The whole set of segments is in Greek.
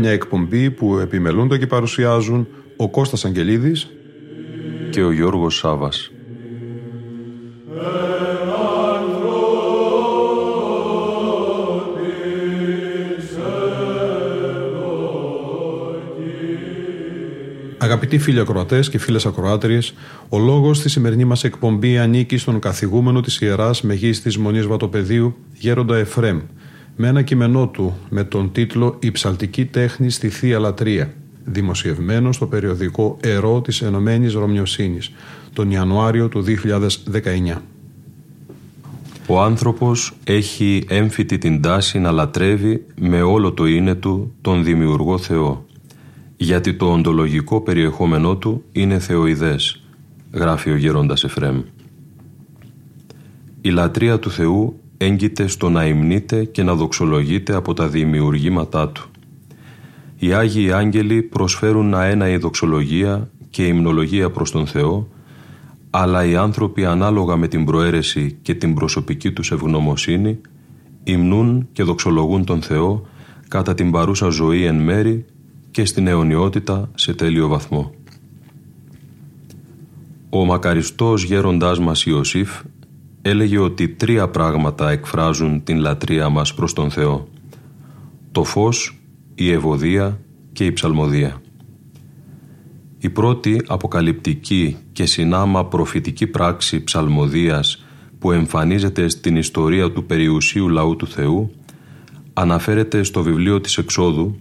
Μια εκπομπή που επιμελούνται και παρουσιάζουν ο Κώστας Αγγελίδης και ο Γιώργος Σάβας. Αγαπητοί φίλοι ακροατές και φίλες ακροάτριες, ο λόγος στη σημερινή μας εκπομπή ανήκει στον καθηγούμενο της ιεράς Μεγίστης Μονής Βατοπεδίου, Γέροντα Εφρέμ, με ένα κείμενό του με τον τίτλο «Η ψαλτική τέχνη στη Θεία Λατρεία», δημοσιευμένο στο περιοδικό «Ερώ της Ενωμένης Ρωμιοσύνης» τον Ιανουάριο του 2019. Ο άνθρωπος έχει έμφυτη την τάση να λατρεύει με όλο το είναι του τον Δημιουργό Θεό, γιατί το οντολογικό περιεχόμενό του είναι θεοειδές, γράφει ο γέροντας Εφρέμ. Η λατρεία του Θεού έγκυται στο να υμνείται και να δοξολογείται από τα δημιουργήματά Του. Οι Άγιοι Άγγελοι προσφέρουν αέναη δοξολογία και υμνολογία προς τον Θεό, αλλά οι άνθρωποι ανάλογα με την προαίρεση και την προσωπική τους ευγνωμοσύνη υμνούν και δοξολογούν τον Θεό κατά την παρούσα ζωή εν μέρη και στην αιωνιότητα σε τέλειο βαθμό. Ο μακαριστός γέροντάς μας Ιωσήφ έλεγε ότι τρία πράγματα εκφράζουν την λατρεία μας προς τον Θεό. Το φως, η ευωδία και η ψαλμοδία. Η πρώτη αποκαλυπτική και συνάμα προφητική πράξη ψαλμοδίας που εμφανίζεται στην ιστορία του περιουσίου λαού του Θεού αναφέρεται στο βιβλίο της Εξόδου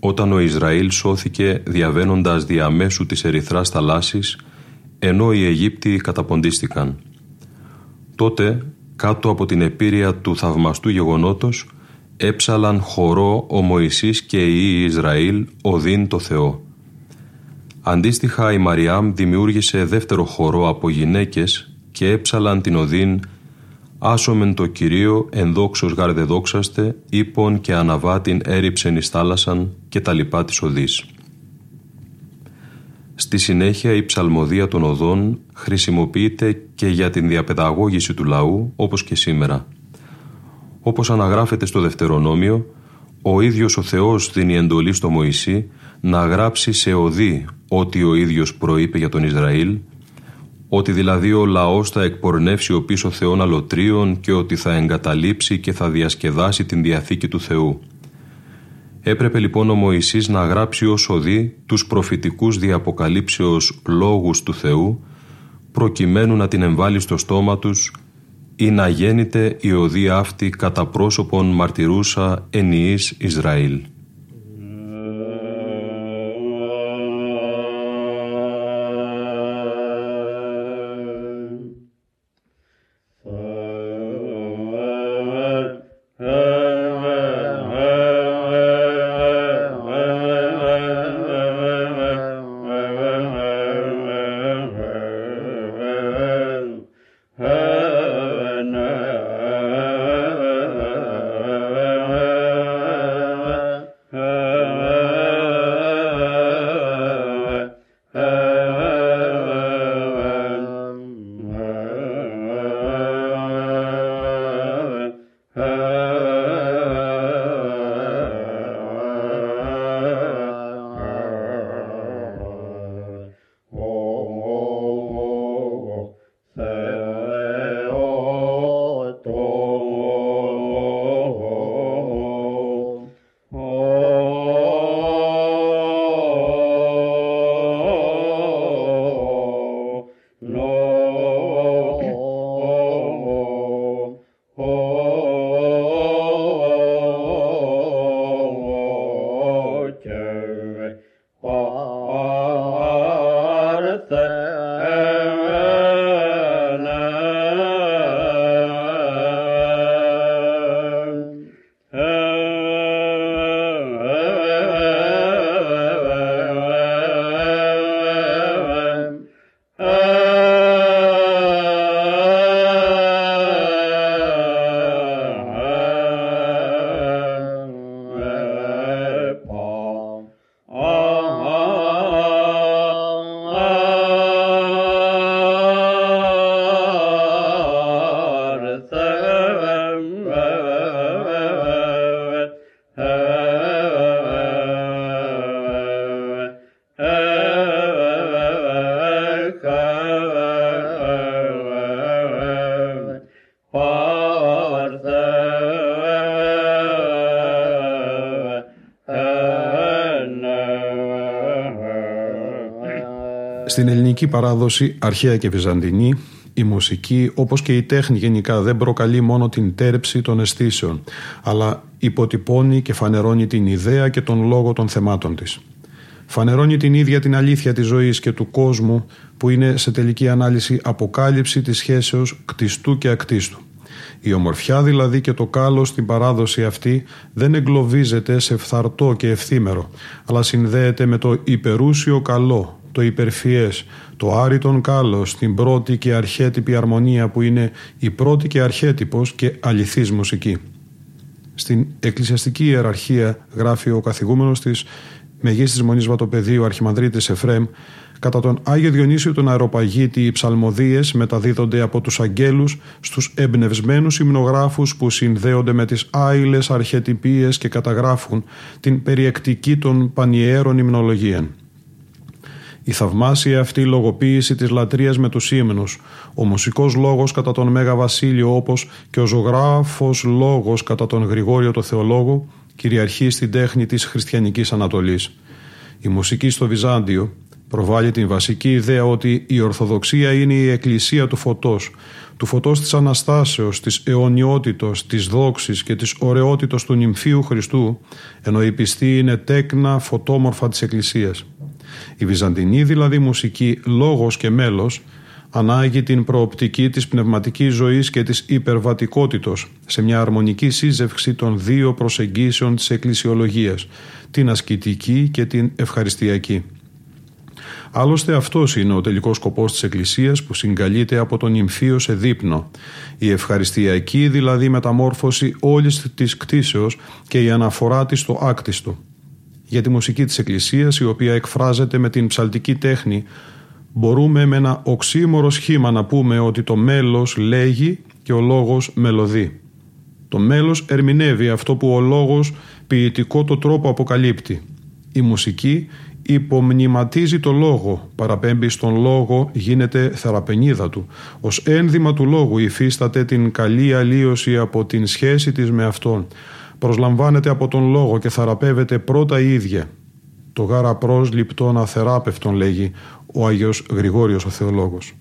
όταν ο Ισραήλ σώθηκε διαβαίνοντας διαμέσου της ερυθράς θαλάσσης ενώ οι Αιγύπτιοι καταποντίστηκαν. Τότε, κάτω από την επίρρεια του θαυμαστού γεγονότος, έψαλαν χορό ο Μωυσής και οι Ισραήλ οδύν το Θεό. Αντίστοιχα η Μαριάμ δημιούργησε δεύτερο χορό από γυναίκες και έψαλαν την οδύν «Άσομεν το Κυρίο ενδόξος γαρδεδόξαστε, ύπον και αναβάτην έριψεν εις θάλασσαν» και τα λοιπά της οδής. Στη συνέχεια η ψαλμοδία των οδών χρησιμοποιείται και για την διαπαιδαγώγηση του λαού όπως και σήμερα. Όπως αναγράφεται στο Δευτερονόμιο, ο ίδιος ο Θεός δίνει εντολή στο Μωυσή να γράψει σε οδή ό,τι ο ίδιος προείπε για τον Ισραήλ, ότι δηλαδή ο λαός θα εκπορνεύσει ο πίσω Θεών αλωτρίων και ότι θα εγκαταλείψει και θα διασκεδάσει την Διαθήκη του Θεού. Έπρεπε λοιπόν ο Μωυσής να γράψει ως οδή τους προφητικούς διαποκαλύψεως λόγους του Θεού προκειμένου να την εμβάλει στο στόμα τους ή να γέννηται η οδή αυτή κατά πρόσωπον μαρτυρούσα ενιής Ισραήλ. Στην ελληνική παράδοση, αρχαία και βυζαντινή, η μουσική, όπως και η τέχνη γενικά, δεν προκαλεί μόνο την τέρψη των αισθήσεων, αλλά υποτυπώνει και φανερώνει την ιδέα και τον λόγο των θεμάτων της. Φανερώνει την ίδια την αλήθεια της ζωής και του κόσμου, που είναι σε τελική ανάλυση αποκάλυψη της σχέσεως κτιστού και ακτίστου. Η ομορφιά δηλαδή και το κάλος στην παράδοση αυτή δεν εγκλωβίζεται σε φθαρτό και ευθύμερο, αλλά συνδέεται με το υπερούσιο καλό, το υπερφιές, το άριτον κάλος, την πρώτη και αρχέτυπη αρμονία που είναι η πρώτη και αρχέτυπος και αληθής μουσική. Στην εκκλησιαστική ιεραρχία γράφει ο καθηγούμενος της Μεγίστης Μονής Βατοπεδίου Αρχιμανδρίτης Εφρέμ Κατά τον Άγιο Διονύσιο τον Αεροπαγίτη οι ψαλμοδίες μεταδίδονται από τους αγγέλους στους εμπνευσμένους υμνογράφους που συνδέονται με τις άειλες αρχετυπίες και καταγράφουν την περιεκτική των πανιέρων υμνολογίων. Η θαυμάσια αυτή λογοποίηση της λατρείας με τους ύμνους, ο μουσικός λόγος κατά τον Μέγα Βασίλειο όπως και ο ζωγράφος λόγος κατά τον Γρηγόριο το Θεολόγο κυριαρχεί στην τέχνη της χριστιανικής Ανατολής. Η μουσική στο Βυζάντιο προβάλλει την βασική ιδέα ότι η Ορθοδοξία είναι η εκκλησία του φωτός, του φωτός της Αναστάσεως, της αιωνιότητος, της δόξης και της ωραιότητος του νυμφίου Χριστού, ενώ η πιστή είναι τέκνα φωτόμορφα της Εκκλησίας. Η βυζαντινή δηλαδή μουσική λόγος και μέλος ανάγει την προοπτική της πνευματικής ζωής και της υπερβατικότητος σε μια αρμονική σύζευξη των δύο προσεγγίσεων της εκκλησιολογίας, την ασκητική και την ευχαριστιακή. Άλλωστε αυτός είναι ο τελικός σκοπός της Εκκλησίας που συγκαλείται από τον νυμφίο σε δείπνο. Η ευχαριστιακή δηλαδή μεταμόρφωση όλης της κτίσεως και η αναφορά της στο άκτιστο για τη μουσική της Εκκλησίας η οποία εκφράζεται με την ψαλτική τέχνη μπορούμε με ένα οξύμορο σχήμα να πούμε ότι το μέλος λέγει και ο λόγος μελωδεί. Το μέλος ερμηνεύει αυτό που ο λόγος ποιητικό το τρόπο αποκαλύπτει. Η μουσική υπομνηματίζει το λόγο, παραπέμπει στον λόγο, γίνεται θεραπενίδα του. Ως ένδυμα του λόγου υφίσταται την καλή αλλίωση από την σχέση της με αυτόν προσλαμβάνεται από τον λόγο και θεραπεύεται πρώτα η ίδια. Το γάρα πρόσληπτον αθεράπευτον λέγει ο Άγιος Γρηγόριος ο Θεολόγος.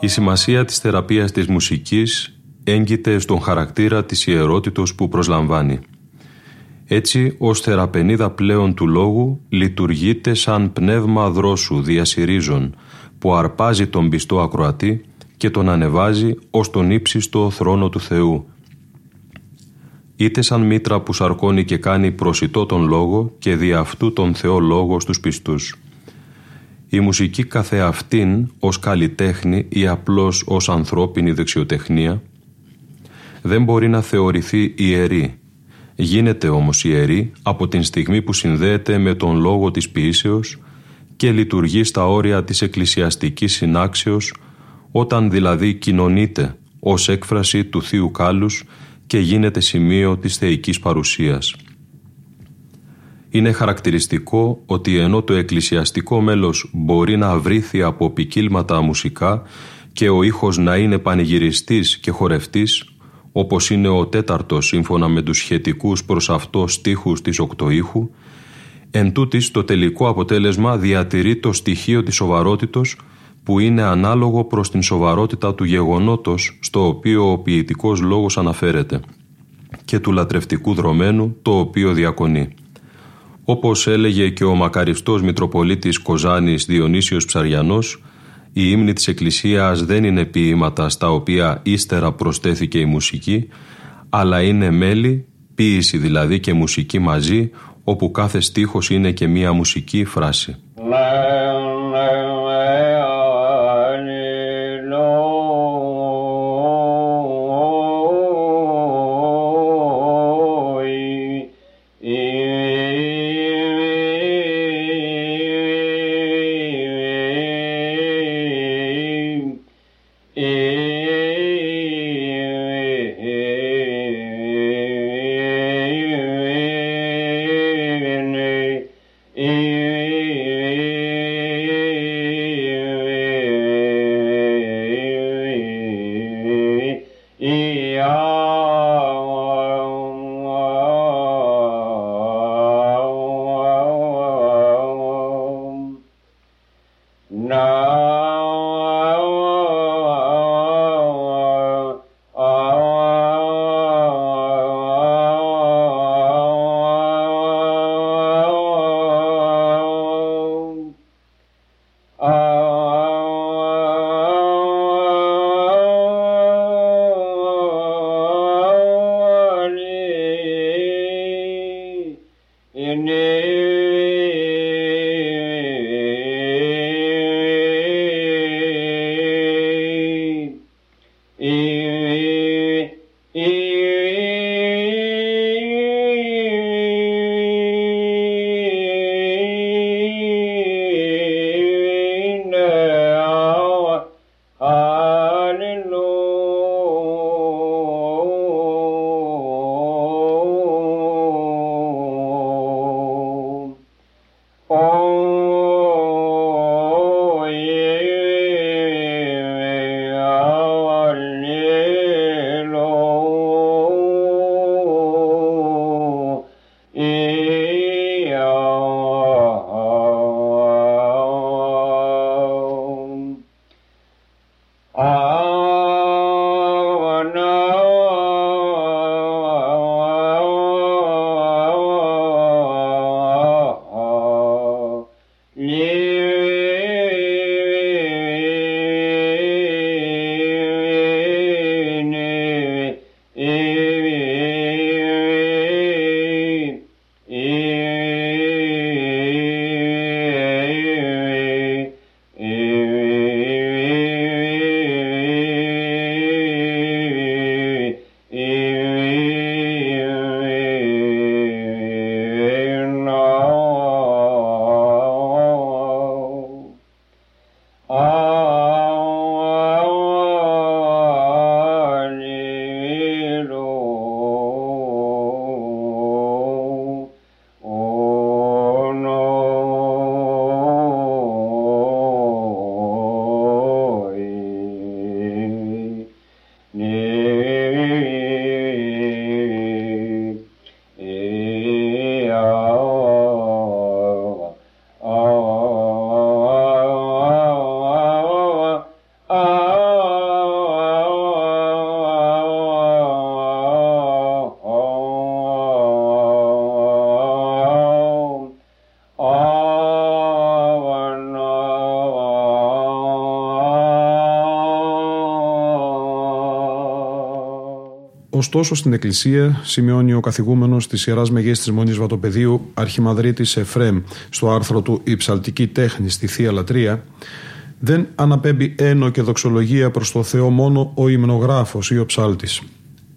Η σημασία της θεραπείας της μουσικής έγκυται στον χαρακτήρα της ιερότητος που προσλαμβάνει. Έτσι, ως θεραπενίδα πλέον του λόγου λειτουργείται σαν πνεύμα δρόσου διασυρίζων που αρπάζει τον πιστό ακροατή και τον ανεβάζει ως τον ύψιστο θρόνο του Θεού. Είτε σαν μήτρα που σαρκώνει και κάνει προσιτό τον λόγο και δι' αυτού τον Θεό λόγο στους πιστούς. Η μουσική καθεαυτήν ως καλλιτέχνη ή απλώς ως ανθρώπινη δεξιοτεχνία δεν μπορεί να θεωρηθεί ιερή. Γίνεται όμως ιερή από την στιγμή που συνδέεται με τον λόγο της ποιήσεως και λειτουργεί στα όρια της εκκλησιαστικής συνάξεως όταν δηλαδή κοινωνείται ως έκφραση του Θείου Κάλους και γίνεται σημείο της θεϊκής παρουσίας. Είναι χαρακτηριστικό ότι ενώ το εκκλησιαστικό μέλος μπορεί να βρήθει από ποικίλματα μουσικά και ο ήχος να είναι πανηγυριστής και χορευτής, όπως είναι ο τέταρτος σύμφωνα με τους σχετικούς προς αυτό στίχους της οκτωήχου, εν τούτης το τελικό αποτέλεσμα διατηρεί το στοιχείο της σοβαρότητος που είναι ανάλογο προς την σοβαρότητα του γεγονότος στο οποίο ο ποιητικός λόγος αναφέρεται και του λατρευτικού δρομένου το οποίο διακονεί. Όπως έλεγε και ο μακαριστός Μητροπολίτης Κοζάνης Διονύσιος Ψαριανός, η ύμνη της Εκκλησίας δεν είναι ποίηματα στα οποία ύστερα προσθέθηκε η μουσική, αλλά είναι μέλη, ποίηση δηλαδή και μουσική μαζί, όπου κάθε στίχος είναι και μία μουσική φράση. Ωστόσο, στην Εκκλησία, σημειώνει ο καθηγούμενος της Ιεράς Μεγέ της Μονή Βατοπεδίου, Αρχιμαδρίτης Εφρέμ, στο άρθρο του Η Ψαλτική Τέχνη στη Θεία Λατρεία, δεν αναπέμπει ένο και δοξολογία προς το Θεό μόνο ο υμνογράφος ή ο ψάλτης.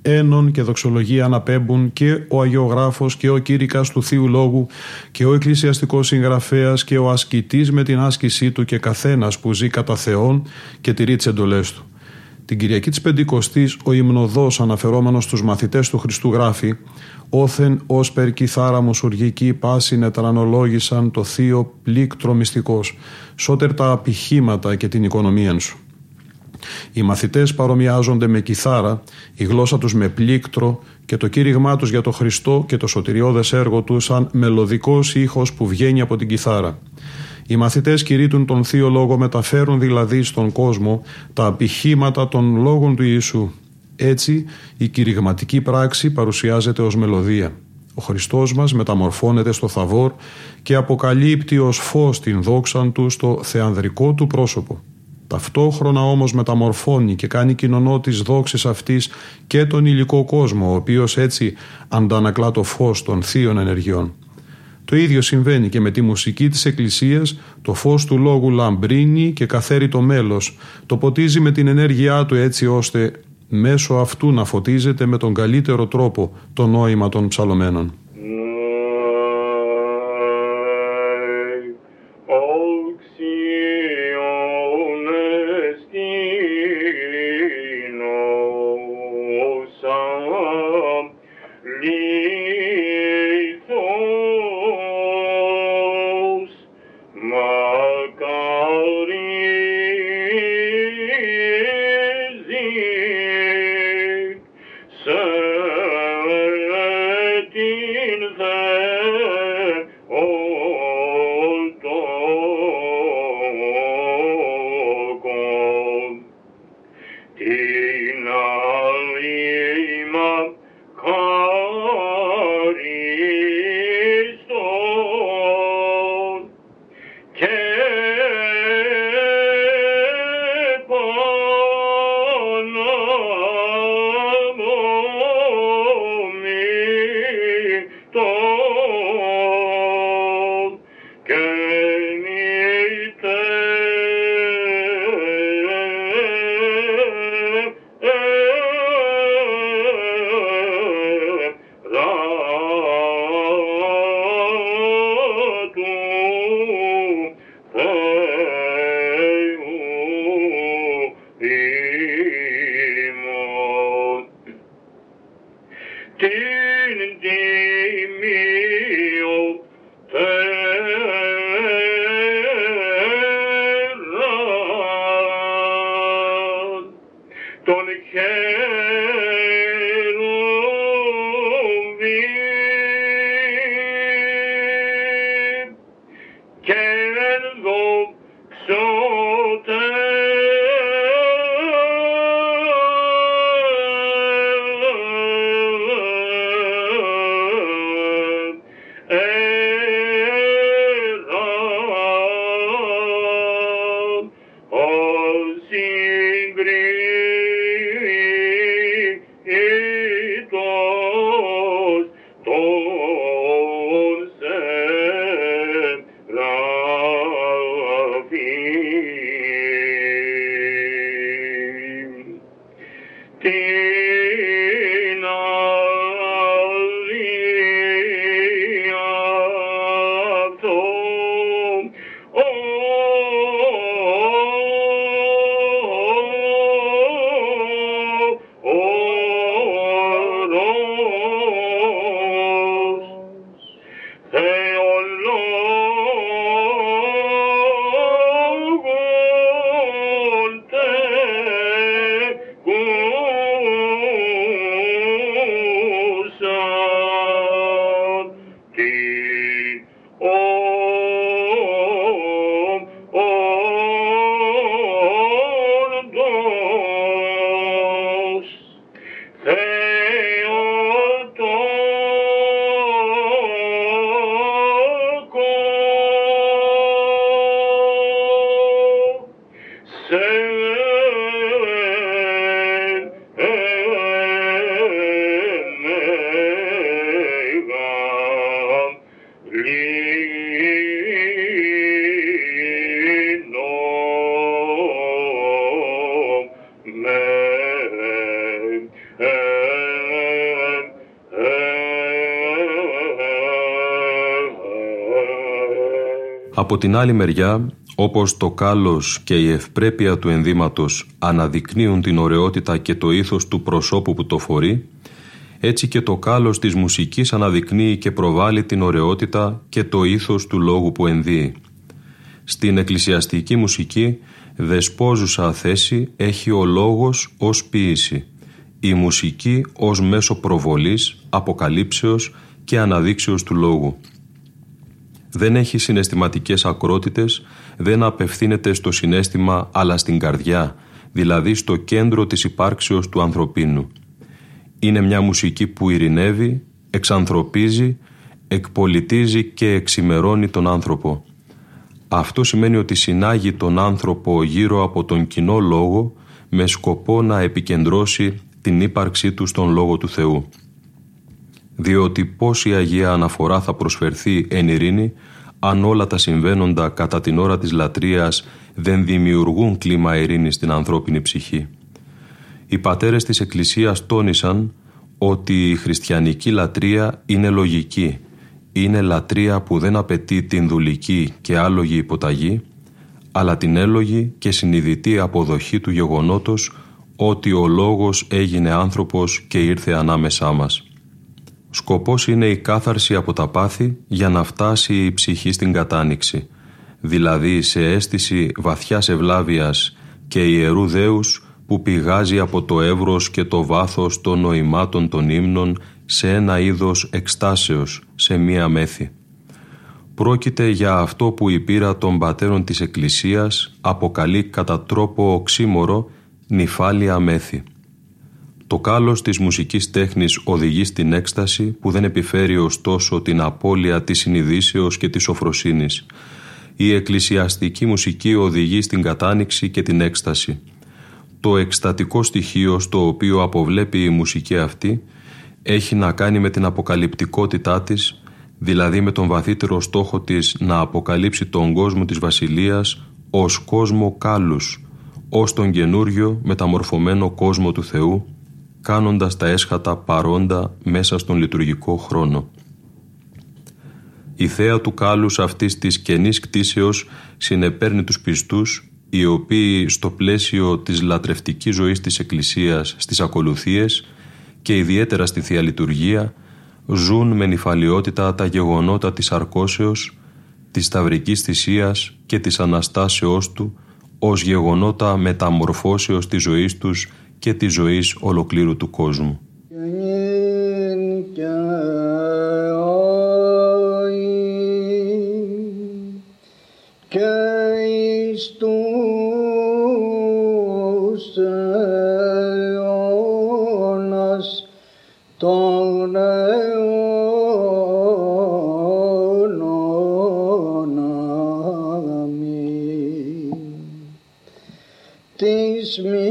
Ένων και δοξολογία αναπέμπουν και ο Αγιογράφος και ο κήρυκας του Θείου Λόγου και ο εκκλησιαστικός συγγραφέας και ο ασκητής με την άσκησή του και καθένας που ζει κατά Θεόν και τηρεί τις εντολές του. Την Κυριακή της Πεντηκοστής ο υμνοδός αναφερόμενος στους μαθητές του Χριστού γράφει «Όθεν ως περ κιθάρα μουσουργική πάση νετρανολόγησαν το θείο πλήκτρο μυστικός, σώτερ τα απηχήματα και την οικονομία σου». Οι μαθητές παρομοιάζονται με κιθάρα, η γλώσσα τους με πλήκτρο και το κήρυγμά τους για το Χριστό και το σωτηριώδες έργο του σαν μελωδικός ήχος που βγαίνει από την κιθάρα. Οι μαθητές κηρύττουν τον Θείο Λόγο, μεταφέρουν δηλαδή στον κόσμο τα απηχήματα των λόγων του Ιησού. Έτσι, η κηρυγματική πράξη παρουσιάζεται ως μελωδία. Ο Χριστός μας μεταμορφώνεται στο θαβόρ και αποκαλύπτει ως φως την δόξαν του στο θεανδρικό του πρόσωπο. Ταυτόχρονα όμως μεταμορφώνει και κάνει κοινωνό της δόξης αυτής και τον υλικό κόσμο, ο οποίος έτσι αντανακλά το φως των θείων ενεργειών. Το ίδιο συμβαίνει και με τη μουσική της Εκκλησίας, το φως του λόγου λαμπρίνει και καθαίρει το μέλος, το ποτίζει με την ενέργειά του έτσι ώστε μέσω αυτού να φωτίζεται με τον καλύτερο τρόπο το νόημα των ψαλωμένων. Από την άλλη μεριά, όπως το κάλος και η ευπρέπεια του ενδύματος αναδεικνύουν την ωραιότητα και το ήθος του προσώπου που το φορεί, έτσι και το κάλος της μουσικής αναδεικνύει και προβάλλει την ωραιότητα και το ήθος του λόγου που ενδύει. Στην εκκλησιαστική μουσική δεσπόζουσα θέση έχει ο λόγος ως ποίηση, η μουσική ως μέσο προβολής, αποκαλύψεως και αναδείξεως του λόγου δεν έχει συναισθηματικές ακρότητες, δεν απευθύνεται στο συνέστημα αλλά στην καρδιά, δηλαδή στο κέντρο της υπάρξεως του ανθρωπίνου. Είναι μια μουσική που ειρηνεύει, εξανθρωπίζει, εκπολιτίζει και εξημερώνει τον άνθρωπο. Αυτό σημαίνει ότι συνάγει τον άνθρωπο γύρω από τον κοινό λόγο με σκοπό να επικεντρώσει την ύπαρξή του στον Λόγο του Θεού διότι πώς η Αγία Αναφορά θα προσφερθεί εν ειρήνη αν όλα τα συμβαίνοντα κατά την ώρα της λατρείας δεν δημιουργούν κλίμα ειρήνης στην ανθρώπινη ψυχή. Οι πατέρες της Εκκλησίας τόνισαν ότι η χριστιανική λατρεία είναι λογική, είναι λατρεία που δεν απαιτεί την δουλική και άλογη υποταγή, αλλά την έλογη και συνειδητή αποδοχή του γεγονότος ότι ο Λόγος έγινε άνθρωπος και ήρθε ανάμεσά μας. Σκοπός είναι η κάθαρση από τα πάθη για να φτάσει η ψυχή στην κατάνοιξη, δηλαδή σε αίσθηση βαθιάς ευλάβειας και ιερού δέους που πηγάζει από το εύρος και το βάθος των νοημάτων των ύμνων σε ένα είδος εκστάσεως, σε μία μέθη. Πρόκειται για αυτό που η πείρα των πατέρων της Εκκλησίας αποκαλεί κατά τρόπο οξύμορο νυφάλια μέθη. Το κάλος της μουσικής τέχνης οδηγεί στην έκσταση που δεν επιφέρει ωστόσο την απώλεια της συνειδήσεως και της σοφροσύνης. Η εκκλησιαστική μουσική οδηγεί στην κατάνοιξη και την έκσταση. Το εκστατικό στοιχείο στο οποίο αποβλέπει η μουσική αυτή έχει να κάνει με την αποκαλυπτικότητά της, δηλαδή με τον βαθύτερο στόχο της να αποκαλύψει τον κόσμο της βασιλείας ως κόσμο κάλους, ως τον καινούριο μεταμορφωμένο κόσμο του Θεού, κάνοντας τα έσχατα παρόντα μέσα στον λειτουργικό χρόνο. Η θέα του κάλους αυτής της κενής κτίσεως συνεπέρνει τους πιστούς οι οποίοι στο πλαίσιο της λατρευτικής ζωής της Εκκλησίας στις ακολουθίες και ιδιαίτερα στη Θεία Λειτουργία ζουν με νυφαλιότητα τα γεγονότα της αρκώσεως, της σταυρικής θυσίας και της Αναστάσεώς Του ως γεγονότα μεταμορφώσεως της ζωής τους και της ζωής ολοκλήρου του κόσμου. me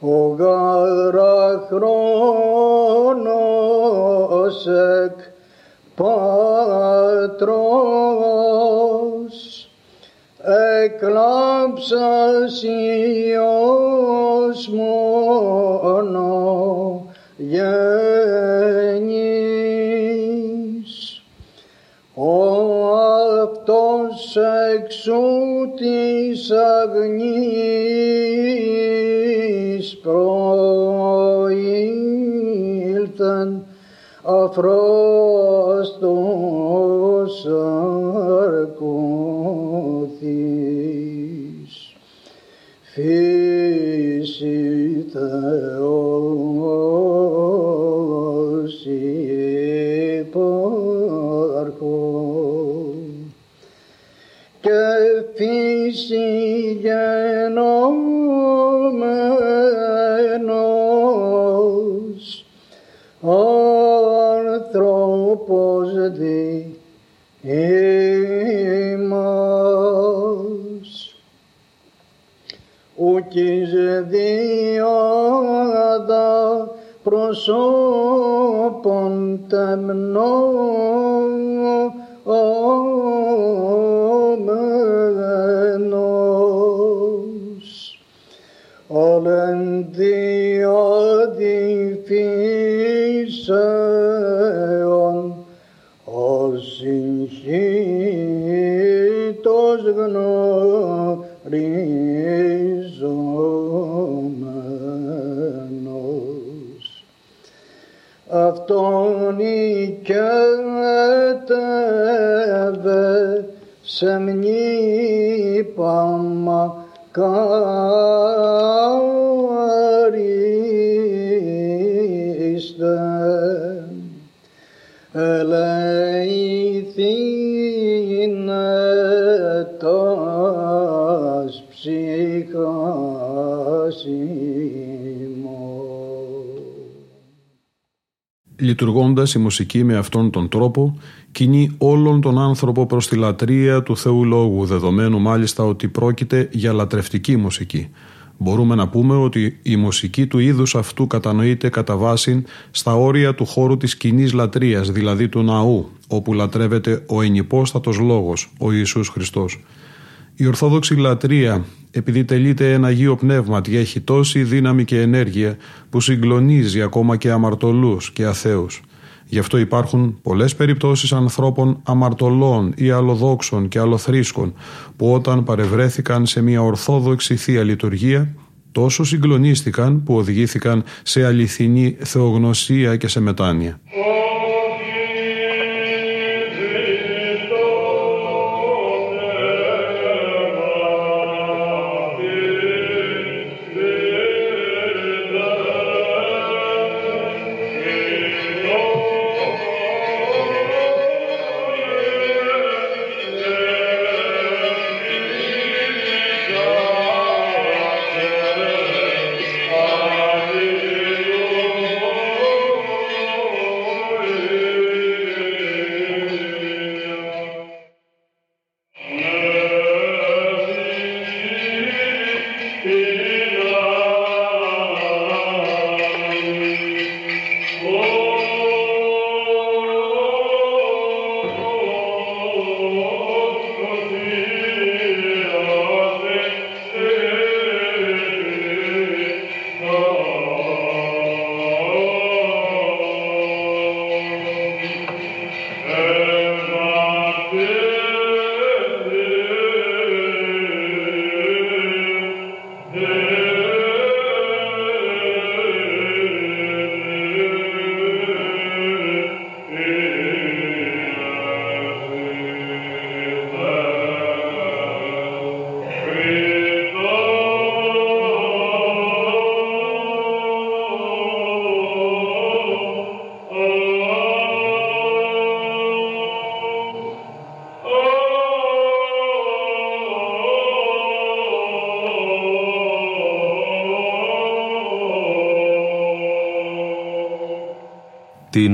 ο γάρα χρόνος εκ Πατρός εκλάψας Υιός μόνο γενής ο αυτός εξού της αγνής Israel tan αφρόστος αρκωθείς. Φύση Θεός υπάρχω και φύση γεννώ άνθρωπος δι ουκείς διάδα προσώπων τεμνόμενος όλεν διαδιφύσεων συγχύτως γνωριζόμενος αυτόν οικέτευε σε μνήπαμα καρίστε Λειτουργώντας η μουσική με αυτόν τον τρόπο, κινεί όλον τον άνθρωπο προς τη λατρεία του Θεού Λόγου, δεδομένου μάλιστα ότι πρόκειται για λατρευτική μουσική. Μπορούμε να πούμε ότι η μουσική του είδους αυτού κατανοείται κατά βάση στα όρια του χώρου της κοινή λατρείας, δηλαδή του ναού, όπου λατρεύεται ο ενυπόστατος λόγος, ο Ιησούς Χριστός. Η Ορθόδοξη λατρεία, επειδή τελείται ένα Αγίο Πνεύμα και έχει τόση δύναμη και ενέργεια που συγκλονίζει ακόμα και αμαρτωλούς και αθέους. Γι' αυτό υπάρχουν πολλές περιπτώσεις ανθρώπων αμαρτωλών ή αλλοδόξων και αλλοθρήσκων που όταν παρευρέθηκαν σε μια ορθόδοξη θεία λειτουργία τόσο συγκλονίστηκαν που οδηγήθηκαν σε αληθινή θεογνωσία και σε μετάνοια.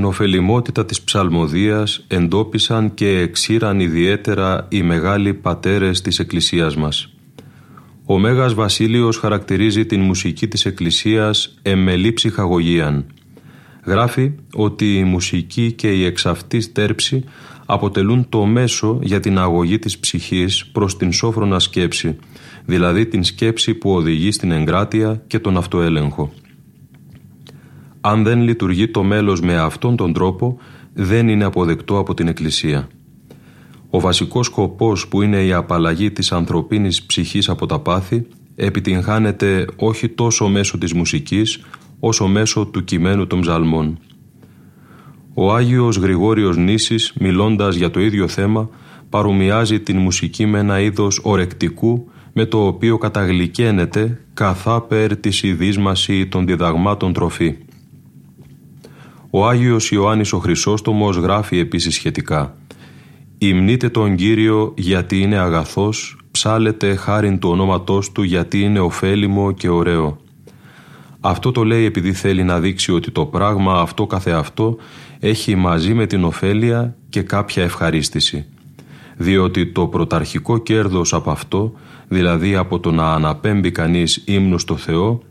Την ωφελημότητα της ψαλμοδίας εντόπισαν και εξήραν ιδιαίτερα οι μεγάλοι πατέρες της Εκκλησίας μας. Ο Μέγας Βασίλειος χαρακτηρίζει την μουσική της Εκκλησίας εμελή ψυχαγωγίαν. Γράφει ότι η μουσική και η εξαυτή στέρψη αποτελούν το μέσο για την αγωγή της ψυχής προς την σόφρονα σκέψη, δηλαδή την σκέψη που οδηγεί στην εγκράτεια και τον αυτοέλεγχο. Αν δεν λειτουργεί το μέλος με αυτόν τον τρόπο, δεν είναι αποδεκτό από την Εκκλησία. Ο βασικός σκοπός που είναι η απαλλαγή της ανθρωπίνης ψυχής από τα πάθη επιτυγχάνεται όχι τόσο μέσω της μουσικής, όσο μέσω του κειμένου των ψαλμών. Ο Άγιος Γρηγόριος Νήσης, μιλώντας για το ίδιο θέμα, παρομοιάζει την μουσική με ένα είδος ορεκτικού με το οποίο καταγλυκαίνεται καθάπερ της ειδίσμαση των διδαγμάτων τροφή. Ο Άγιος Ιωάννης ο Χρυσόστομος γράφει επίσης σχετικά «Υμνείτε τον Κύριο γιατί είναι αγαθός, ψάλετε χάριν του ονόματός Του γιατί είναι ωφέλιμο και ωραίο». Αυτό το λέει επειδή θέλει να δείξει ότι το πράγμα αυτό καθεαυτό έχει μαζί με την ωφέλεια και κάποια ευχαρίστηση. Διότι το πρωταρχικό κέρδος από αυτό, δηλαδή από το να αναπέμπει κανείς ύμνου στο Θεό,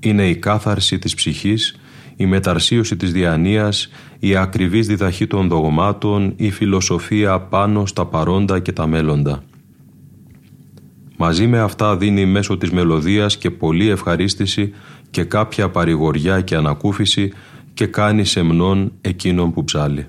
είναι η κάθαρση της ψυχής, η μεταρσίωση της διανοίας, η ακριβής διδαχή των δογμάτων, η φιλοσοφία πάνω στα παρόντα και τα μέλλοντα. Μαζί με αυτά δίνει μέσω της μελωδίας και πολλή ευχαρίστηση και κάποια παρηγοριά και ανακούφιση και κάνει σεμνών εκείνον που ψάλει.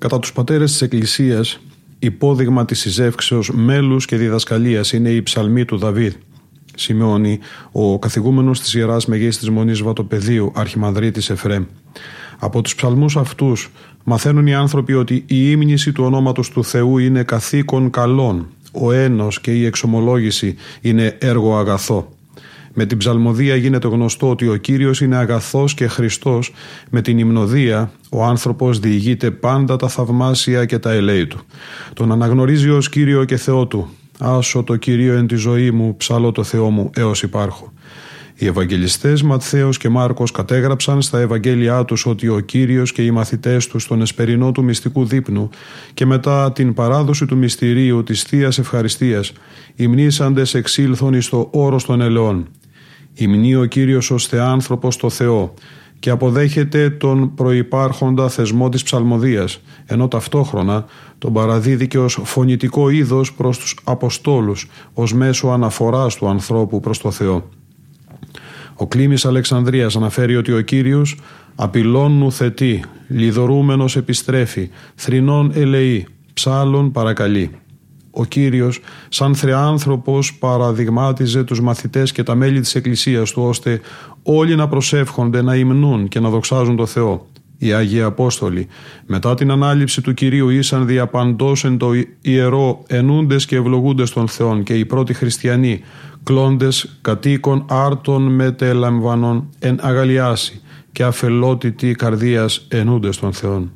Κατά τους πατέρες της Εκκλησίας, υπόδειγμα της συζεύξεως μέλους και διδασκαλίας είναι η ψαλμή του Δαβίδ. Σημειώνει ο καθηγούμενος της Ιεράς Μεγής της Μονής Βατοπεδίου, Αρχιμανδρίτης Εφρέμ. Από τους ψαλμούς αυτούς μαθαίνουν οι άνθρωποι ότι η ύμνηση του ονόματος του Θεού είναι καθήκον καλών, ο ένος και η εξομολόγηση είναι έργο αγαθό. Με την ψαλμοδία γίνεται γνωστό ότι ο Κύριος είναι αγαθός και Χριστός. Με την υμνοδία ο άνθρωπος διηγείται πάντα τα θαυμάσια και τα ελέη του. Τον αναγνωρίζει ως Κύριο και Θεό του. Άσο το Κυρίο εν τη ζωή μου, ψαλώ το Θεό μου έως υπάρχω. Οι Ευαγγελιστές Ματθαίος και Μάρκος κατέγραψαν στα Ευαγγέλια τους ότι ο Κύριος και οι μαθητές τους στον εσπερινό του μυστικού δείπνου και μετά την παράδοση του μυστηρίου της Θείας Ευχαριστίας υμνήσαντες εξήλθον εις το όρος των ελαιών Υμνεί ο Κύριος ως Θεάνθρωπος το Θεό και αποδέχεται τον προϋπάρχοντα θεσμό της ψαλμοδίας, ενώ ταυτόχρονα τον παραδίδει και ως φωνητικό είδος προς τους Αποστόλους, ως μέσο αναφοράς του ανθρώπου προς το Θεό. Ο Κλήμης Αλεξανδρίας αναφέρει ότι ο Κύριος απειλών νουθετεί, λιδωρούμενος επιστρέφει, θρηνών ελεεί, ψάλων παρακαλεί. Ο Κύριος σαν θεάνθρωπος παραδειγμάτιζε τους μαθητές και τα μέλη της Εκκλησίας του ώστε όλοι να προσεύχονται, να υμνούν και να δοξάζουν το Θεό. Οι Άγιοι Απόστολοι μετά την ανάληψη του Κυρίου ήσαν διαπαντός εν το ιερό ενούντες και ευλογούντες των Θεών και οι πρώτοι χριστιανοί κλώντες κατοίκων άρτων μετελαμβανών εν αγαλιάσει και αφελότητη καρδίας ενούντες των Θεών.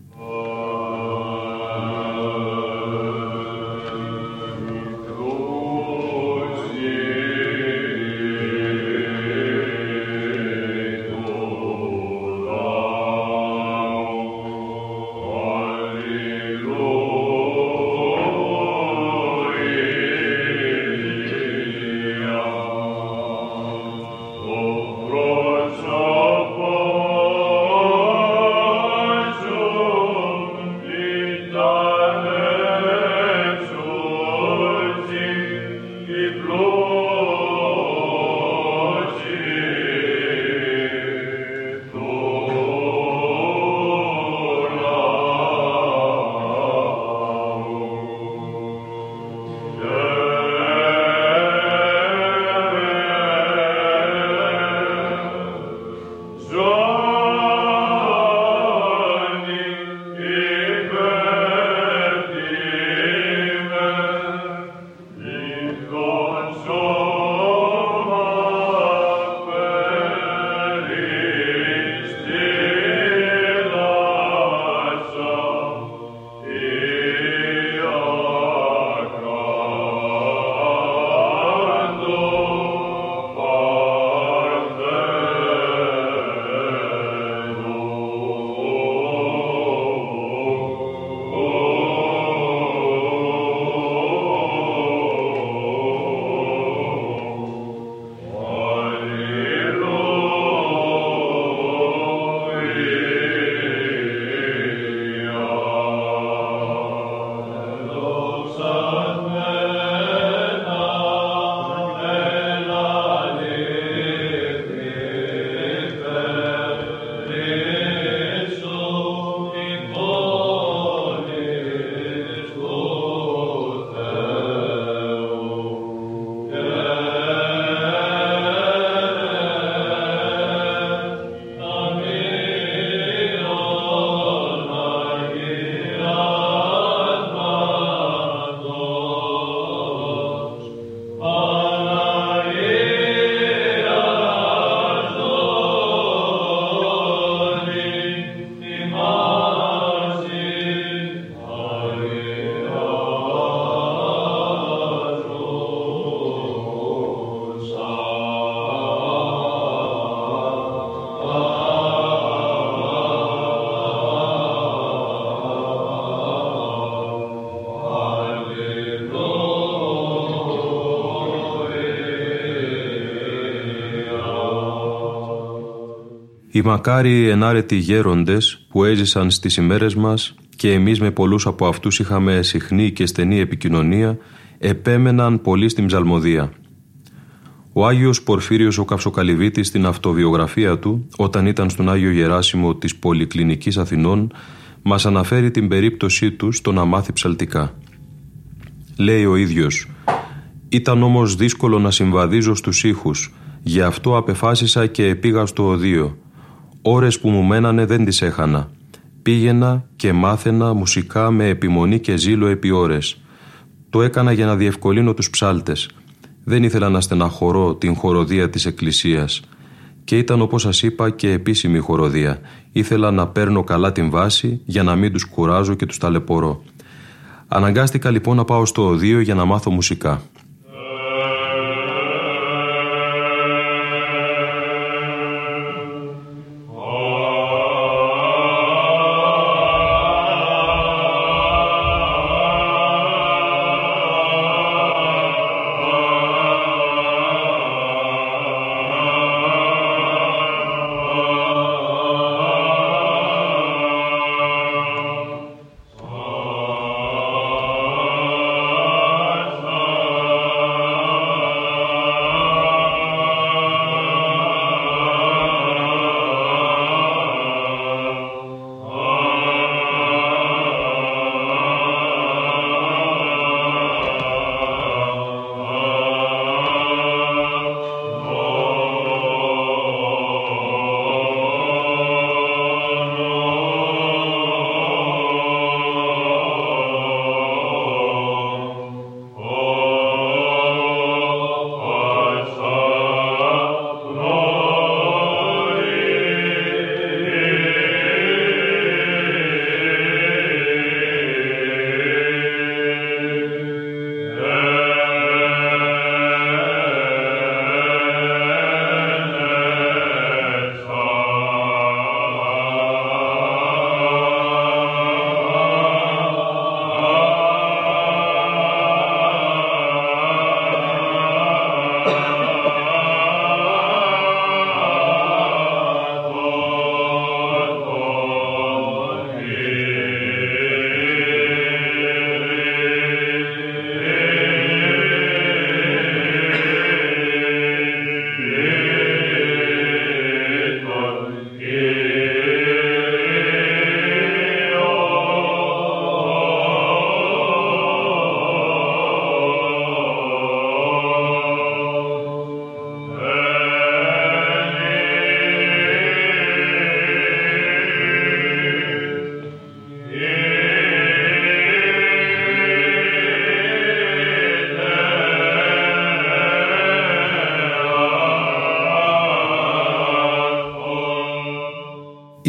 Οι μακάρι ενάρετοι γέροντες που έζησαν στις ημέρες μας και εμείς με πολλούς από αυτούς είχαμε συχνή και στενή επικοινωνία, επέμεναν πολύ στην ψαλμοδία. Ο Άγιος Πορφύριος ο Καυσοκαλυβίτης στην αυτοβιογραφία του, όταν ήταν στον Άγιο Γεράσιμο της Πολυκλινικής Αθηνών, μας αναφέρει την περίπτωσή του στο να μάθει ψαλτικά. Λέει ο ίδιος «Ήταν όμως δύσκολο να συμβαδίζω στους ήχους, γι' αυτό απεφάσισα και πήγα στο οδείο. Ώρες που μου μένανε δεν τις έχανα. Πήγαινα και μάθαινα μουσικά με επιμονή και ζήλο επί ώρες. Το έκανα για να διευκολύνω τους ψάλτες. Δεν ήθελα να στεναχωρώ την χοροδία της Εκκλησίας. Και ήταν όπως σας είπα και επίσημη χοροδία. Ήθελα να παίρνω καλά την βάση για να μην τους κουράζω και τους ταλαιπωρώ. Αναγκάστηκα λοιπόν να πάω στο οδείο για να μάθω μουσικά.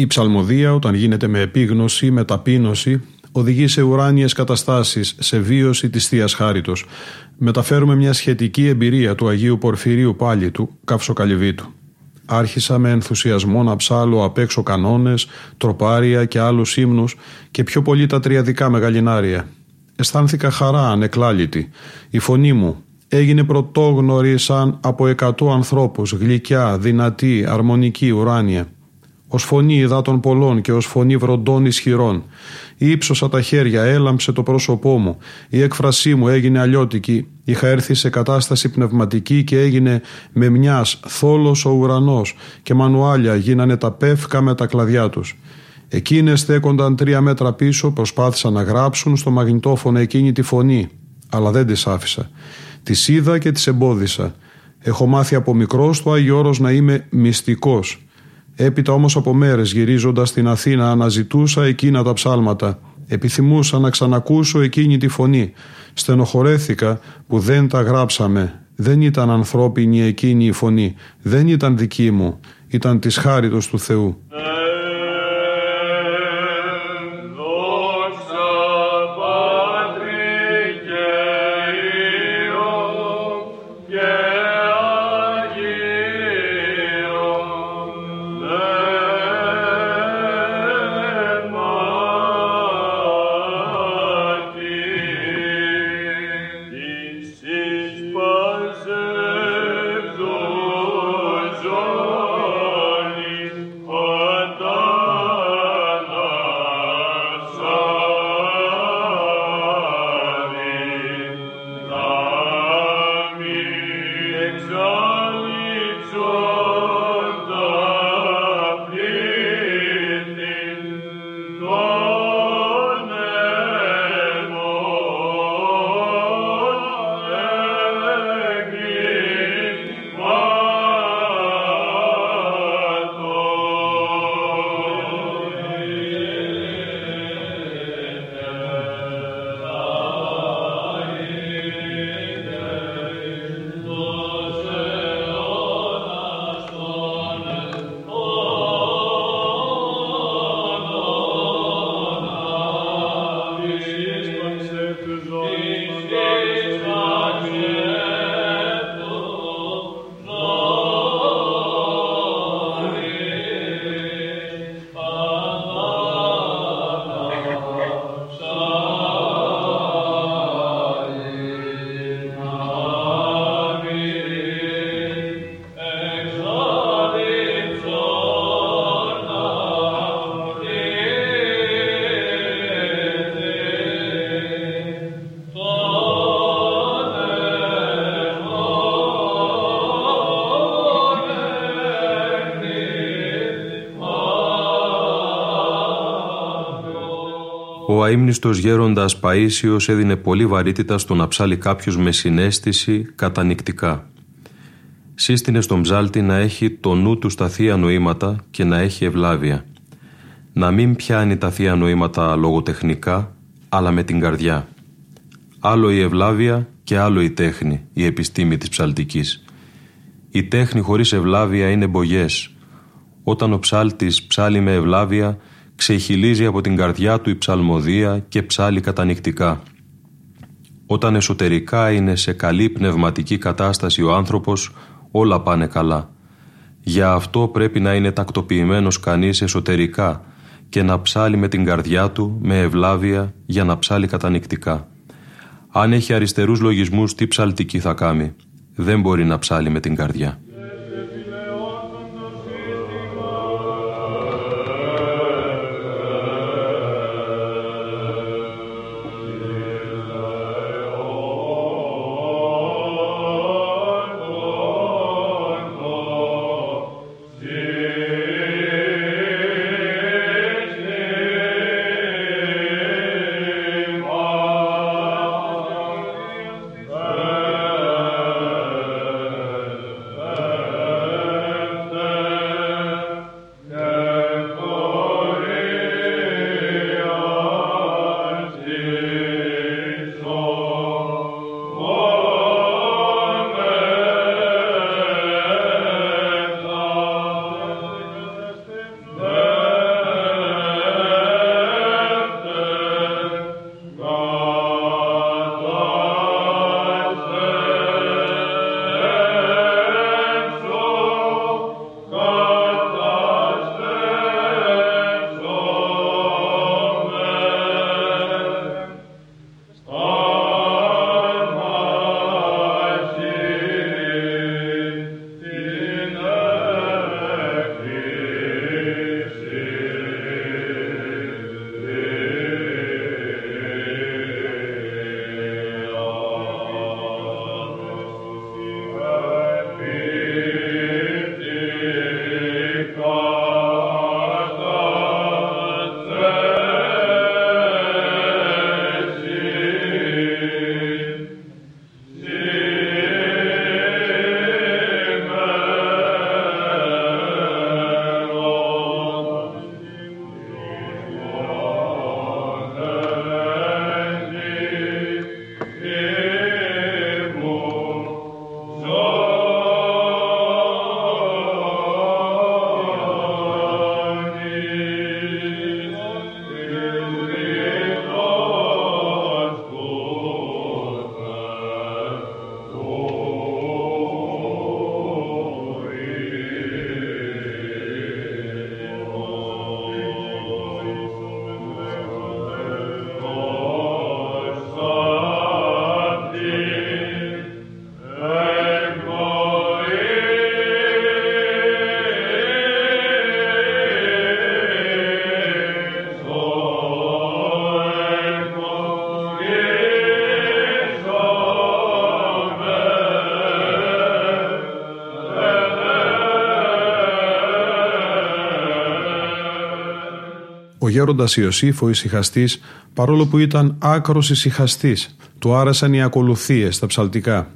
Η ψαλμοδία όταν γίνεται με επίγνωση, με ταπείνωση, οδηγεί σε ουράνιες καταστάσεις, σε βίωση της Θείας Χάριτος. Μεταφέρουμε μια σχετική εμπειρία του Αγίου Πορφυρίου πάλι του, Καυσοκαλυβίτου. Άρχισα με ενθουσιασμό να ψάλω απ' έξω κανόνες, τροπάρια και άλλους ύμνους και πιο πολύ τα τριαδικά μεγαλινάρια. Αισθάνθηκα χαρά ανεκλάλητη. Η φωνή μου έγινε πρωτόγνωρη σαν από εκατό ανθρώπους, γλυκιά, δυνατή, αρμονική, ουράνια. Ως φωνή υδάτων πολλών και ως φωνή βροντών ισχυρών. Ήψωσα τα χέρια, έλαμψε το πρόσωπό μου. Η έκφρασή μου έγινε αλλιώτικη. Είχα έρθει σε κατάσταση πνευματική και έγινε με μιας θόλος ο ουρανός και μανουάλια γίνανε τα πεύκα με τα κλαδιά τους. Εκείνες στέκονταν τρία μέτρα πίσω, προσπάθησαν να γράψουν στο μαγνητόφωνο εκείνη τη φωνή, αλλά δεν τις άφησα. Τις είδα και τις εμπόδισα. Έχω μάθει από μικρός του Άγιο Όρος να είμαι μυστικός. Έπειτα όμως από μέρες γυρίζοντας στην Αθήνα αναζητούσα εκείνα τα ψάλματα. Επιθυμούσα να ξανακούσω εκείνη τη φωνή. Στενοχωρέθηκα που δεν τα γράψαμε. Δεν ήταν ανθρώπινη εκείνη η φωνή. Δεν ήταν δική μου. Ήταν της χάριτος του Θεού. Ο αείμνηστος γέροντας Παΐσιος έδινε πολύ βαρύτητα στο να ψάλει κάποιος με συνέστηση κατανικτικά. Σύστηνε στον ψάλτη να έχει το νου του στα θεία νοήματα και να έχει ευλάβεια. Να μην πιάνει τα θεία νοήματα λογοτεχνικά, αλλά με την καρδιά. Άλλο η ευλάβεια και άλλο η τέχνη, η επιστήμη της ψαλτικής. Η τέχνη χωρίς ευλάβεια είναι μπογιές. Όταν ο ψάλτης ψάλει με ευλάβεια, ξεχυλίζει από την καρδιά του η ψαλμοδία και ψάλει κατανικτικά. Όταν εσωτερικά είναι σε καλή πνευματική κατάσταση ο άνθρωπος, όλα πάνε καλά. Για αυτό πρέπει να είναι τακτοποιημένος κανείς εσωτερικά και να ψάλει με την καρδιά του, με ευλάβεια, για να ψάλει κατανικτικά. Αν έχει αριστερούς λογισμούς, τι ψαλτική θα κάνει; Δεν μπορεί να ψάλει με την καρδιά. Γέροντας Ιωσήφ ο ησυχαστής, παρόλο που ήταν άκρος ησυχαστής, του άρεσαν οι ακολουθίες στα ψαλτικά.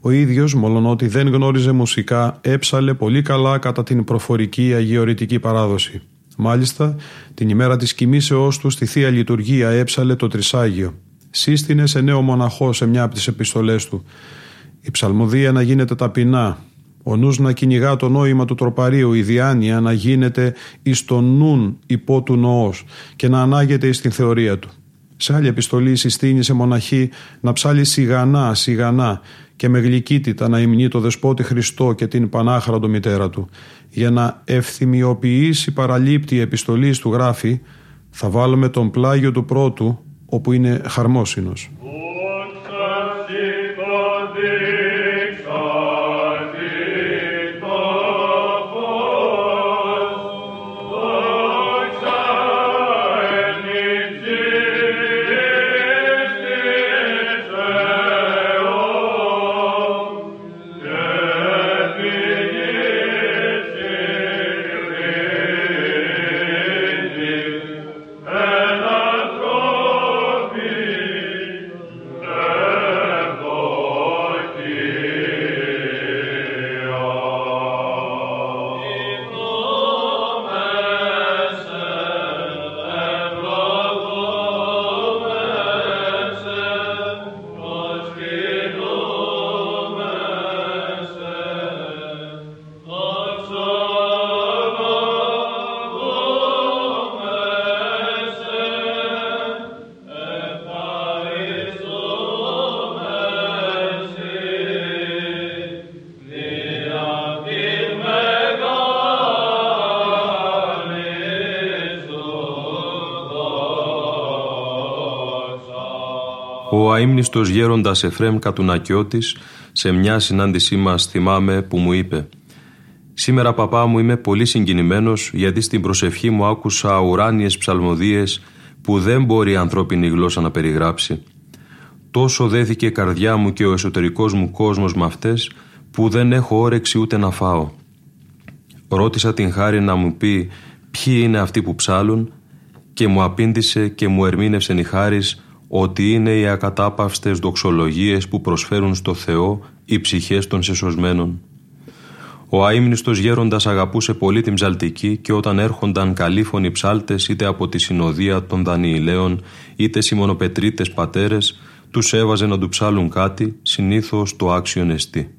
Ο ίδιος, μολονότι δεν γνώριζε μουσικά, έψαλε πολύ καλά κατά την προφορική αγιορητική παράδοση. Μάλιστα, την ημέρα της κοιμήσεώς του στη Θεία Λειτουργία έψαλε το Τρισάγιο. Σύστηνε σε νέο μοναχό σε μια από τις επιστολές του. Η ψαλμοδία να γίνεται ταπεινά, ο νους να κυνηγά το νόημα του τροπαρίου, η διάνοια να γίνεται εις το νουν υπό του νοός και να ανάγεται εις την θεωρία του. Σε άλλη επιστολή συστήνει σε μοναχή να ψάλει σιγανά, σιγανά και με γλυκύτητα να υμνεί το δεσπότη Χριστό και την πανάχραντο μητέρα του. Για να ευθυμιοποιήσει παραλήπτη επιστολή του γράφει θα βάλουμε τον πλάγιο του πρώτου όπου είναι χαρμόσυνος. Αείμνηστος γέροντας Εφρέμ Κατουνακιώτης σε μια συνάντησή μας θυμάμαι που μου είπε «Σήμερα παπά μου είμαι πολύ συγκινημένος γιατί στην προσευχή μου άκουσα ουράνιες ψαλμοδίες που δεν μπορεί η ανθρώπινη γλώσσα να περιγράψει. Τόσο δέθηκε η καρδιά μου και ο εσωτερικός μου κόσμος με αυτές που δεν έχω όρεξη ούτε να φάω. Ρώτησα την χάρη να μου πει ποιοι είναι αυτοί που ψάλουν; Και μου απήντησε και μου ερμήνευσε η χάρις ότι είναι οι ακατάπαυστες δοξολογίες που προσφέρουν στο Θεό οι ψυχές των σεσωσμένων. Ο αείμνηστος γέροντας αγαπούσε πολύ την ψαλτική και όταν έρχονταν καλήφωνοι ψάλτες είτε από τη συνοδεία των Δανιηλαίων είτε σιμωνοπετρίτες πατέρες τους έβαζε να του ψάλουν κάτι συνήθως το άξιον εστί.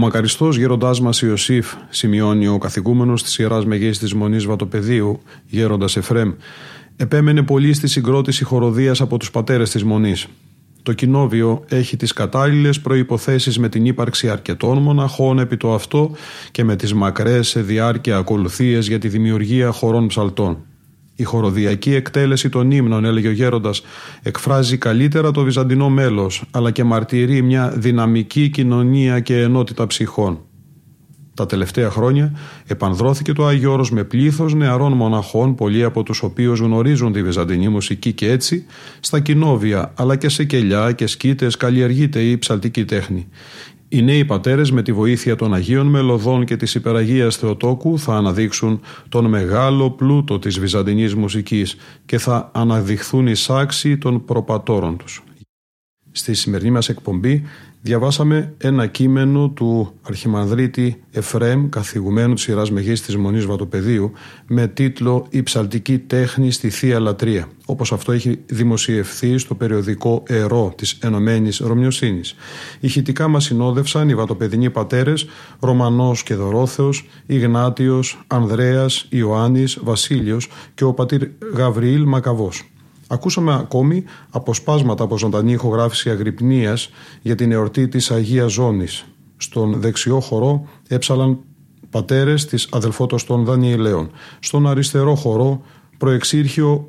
Μακαριστός γέροντάς μας Ιωσήφ, σημειώνει ο καθηγούμενος της ιεράς μεγέση της Μονής Βατοπεδίου, γέροντας Εφρέμ, επέμενε πολύ στη συγκρότηση χοροδίας από τους πατέρες της Μονής. Το κοινόβιο έχει τις κατάλληλες προϋποθέσεις με την ύπαρξη αρκετών μοναχών επί το αυτό και με τις μακρές σε διάρκεια ακολουθίες για τη δημιουργία χωρών ψαλτών. Η χοροδιακή εκτέλεση των ύμνων, έλεγε ο Γέροντας, εκφράζει καλύτερα το βυζαντινό μέλος, αλλά και μαρτυρεί μια δυναμική κοινωνία και ενότητα ψυχών. Τα τελευταία χρόνια επανδρώθηκε το Άγιο Όρος με πλήθος νεαρών μοναχών, πολλοί από τους οποίους γνωρίζουν τη βυζαντινή μουσική και έτσι, στα κοινόβια αλλά και σε κελιά και σκήτες καλλιεργείται η ψαλτική τέχνη. Οι νέοι πατέρες με τη βοήθεια των Αγίων Μελωδών και της υπεραγίας Θεοτόκου θα αναδείξουν τον μεγάλο πλούτο της βυζαντινής μουσικής και θα αναδειχθούν οι σάξοι των προπατόρων τους. Στη σημερινή μας εκπομπή διαβάσαμε ένα κείμενο του Αρχιμανδρίτη Εφρέμ, καθηγουμένου της Ιεράς Μεγής της Μονής Βατοπεδίου, με τίτλο «Η ψαλτική τέχνη στη Θεία Λατρεία», όπως αυτό έχει δημοσιευθεί στο περιοδικό «Ερώ» της Ενωμένης Ρωμιοσύνης. Ηχητικά μας συνόδευσαν οι βατοπεδινοί πατέρες Ρωμανός και Δωρόθεος, Ιγνάτιος, Ανδρέας, Ιωάννης, Βασίλειος και ο πατήρ Γαβριήλ Μακαβός. Ακούσαμε ακόμη αποσπάσματα από ζωντανή ηχογράφηση αγρυπνίας για την εορτή της Αγίας Ζώνης. Στον δεξιό χορό έψαλαν πατέρες της αδελφότος των Δανιηλαίων. Στον αριστερό χορό προεξήρχε ο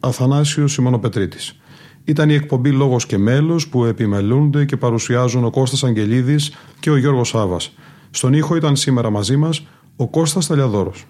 Αθανάσιος Σιμωνοπετρίτης. Ήταν η εκπομπή «Λόγος και μέλος» που επιμελούνται και παρουσιάζουν ο Κώστας Αγγελίδης και ο Γιώργος Σάβας. Στον ήχο ήταν σήμερα μαζί μας ο Κώστας Ταλιαδόρος.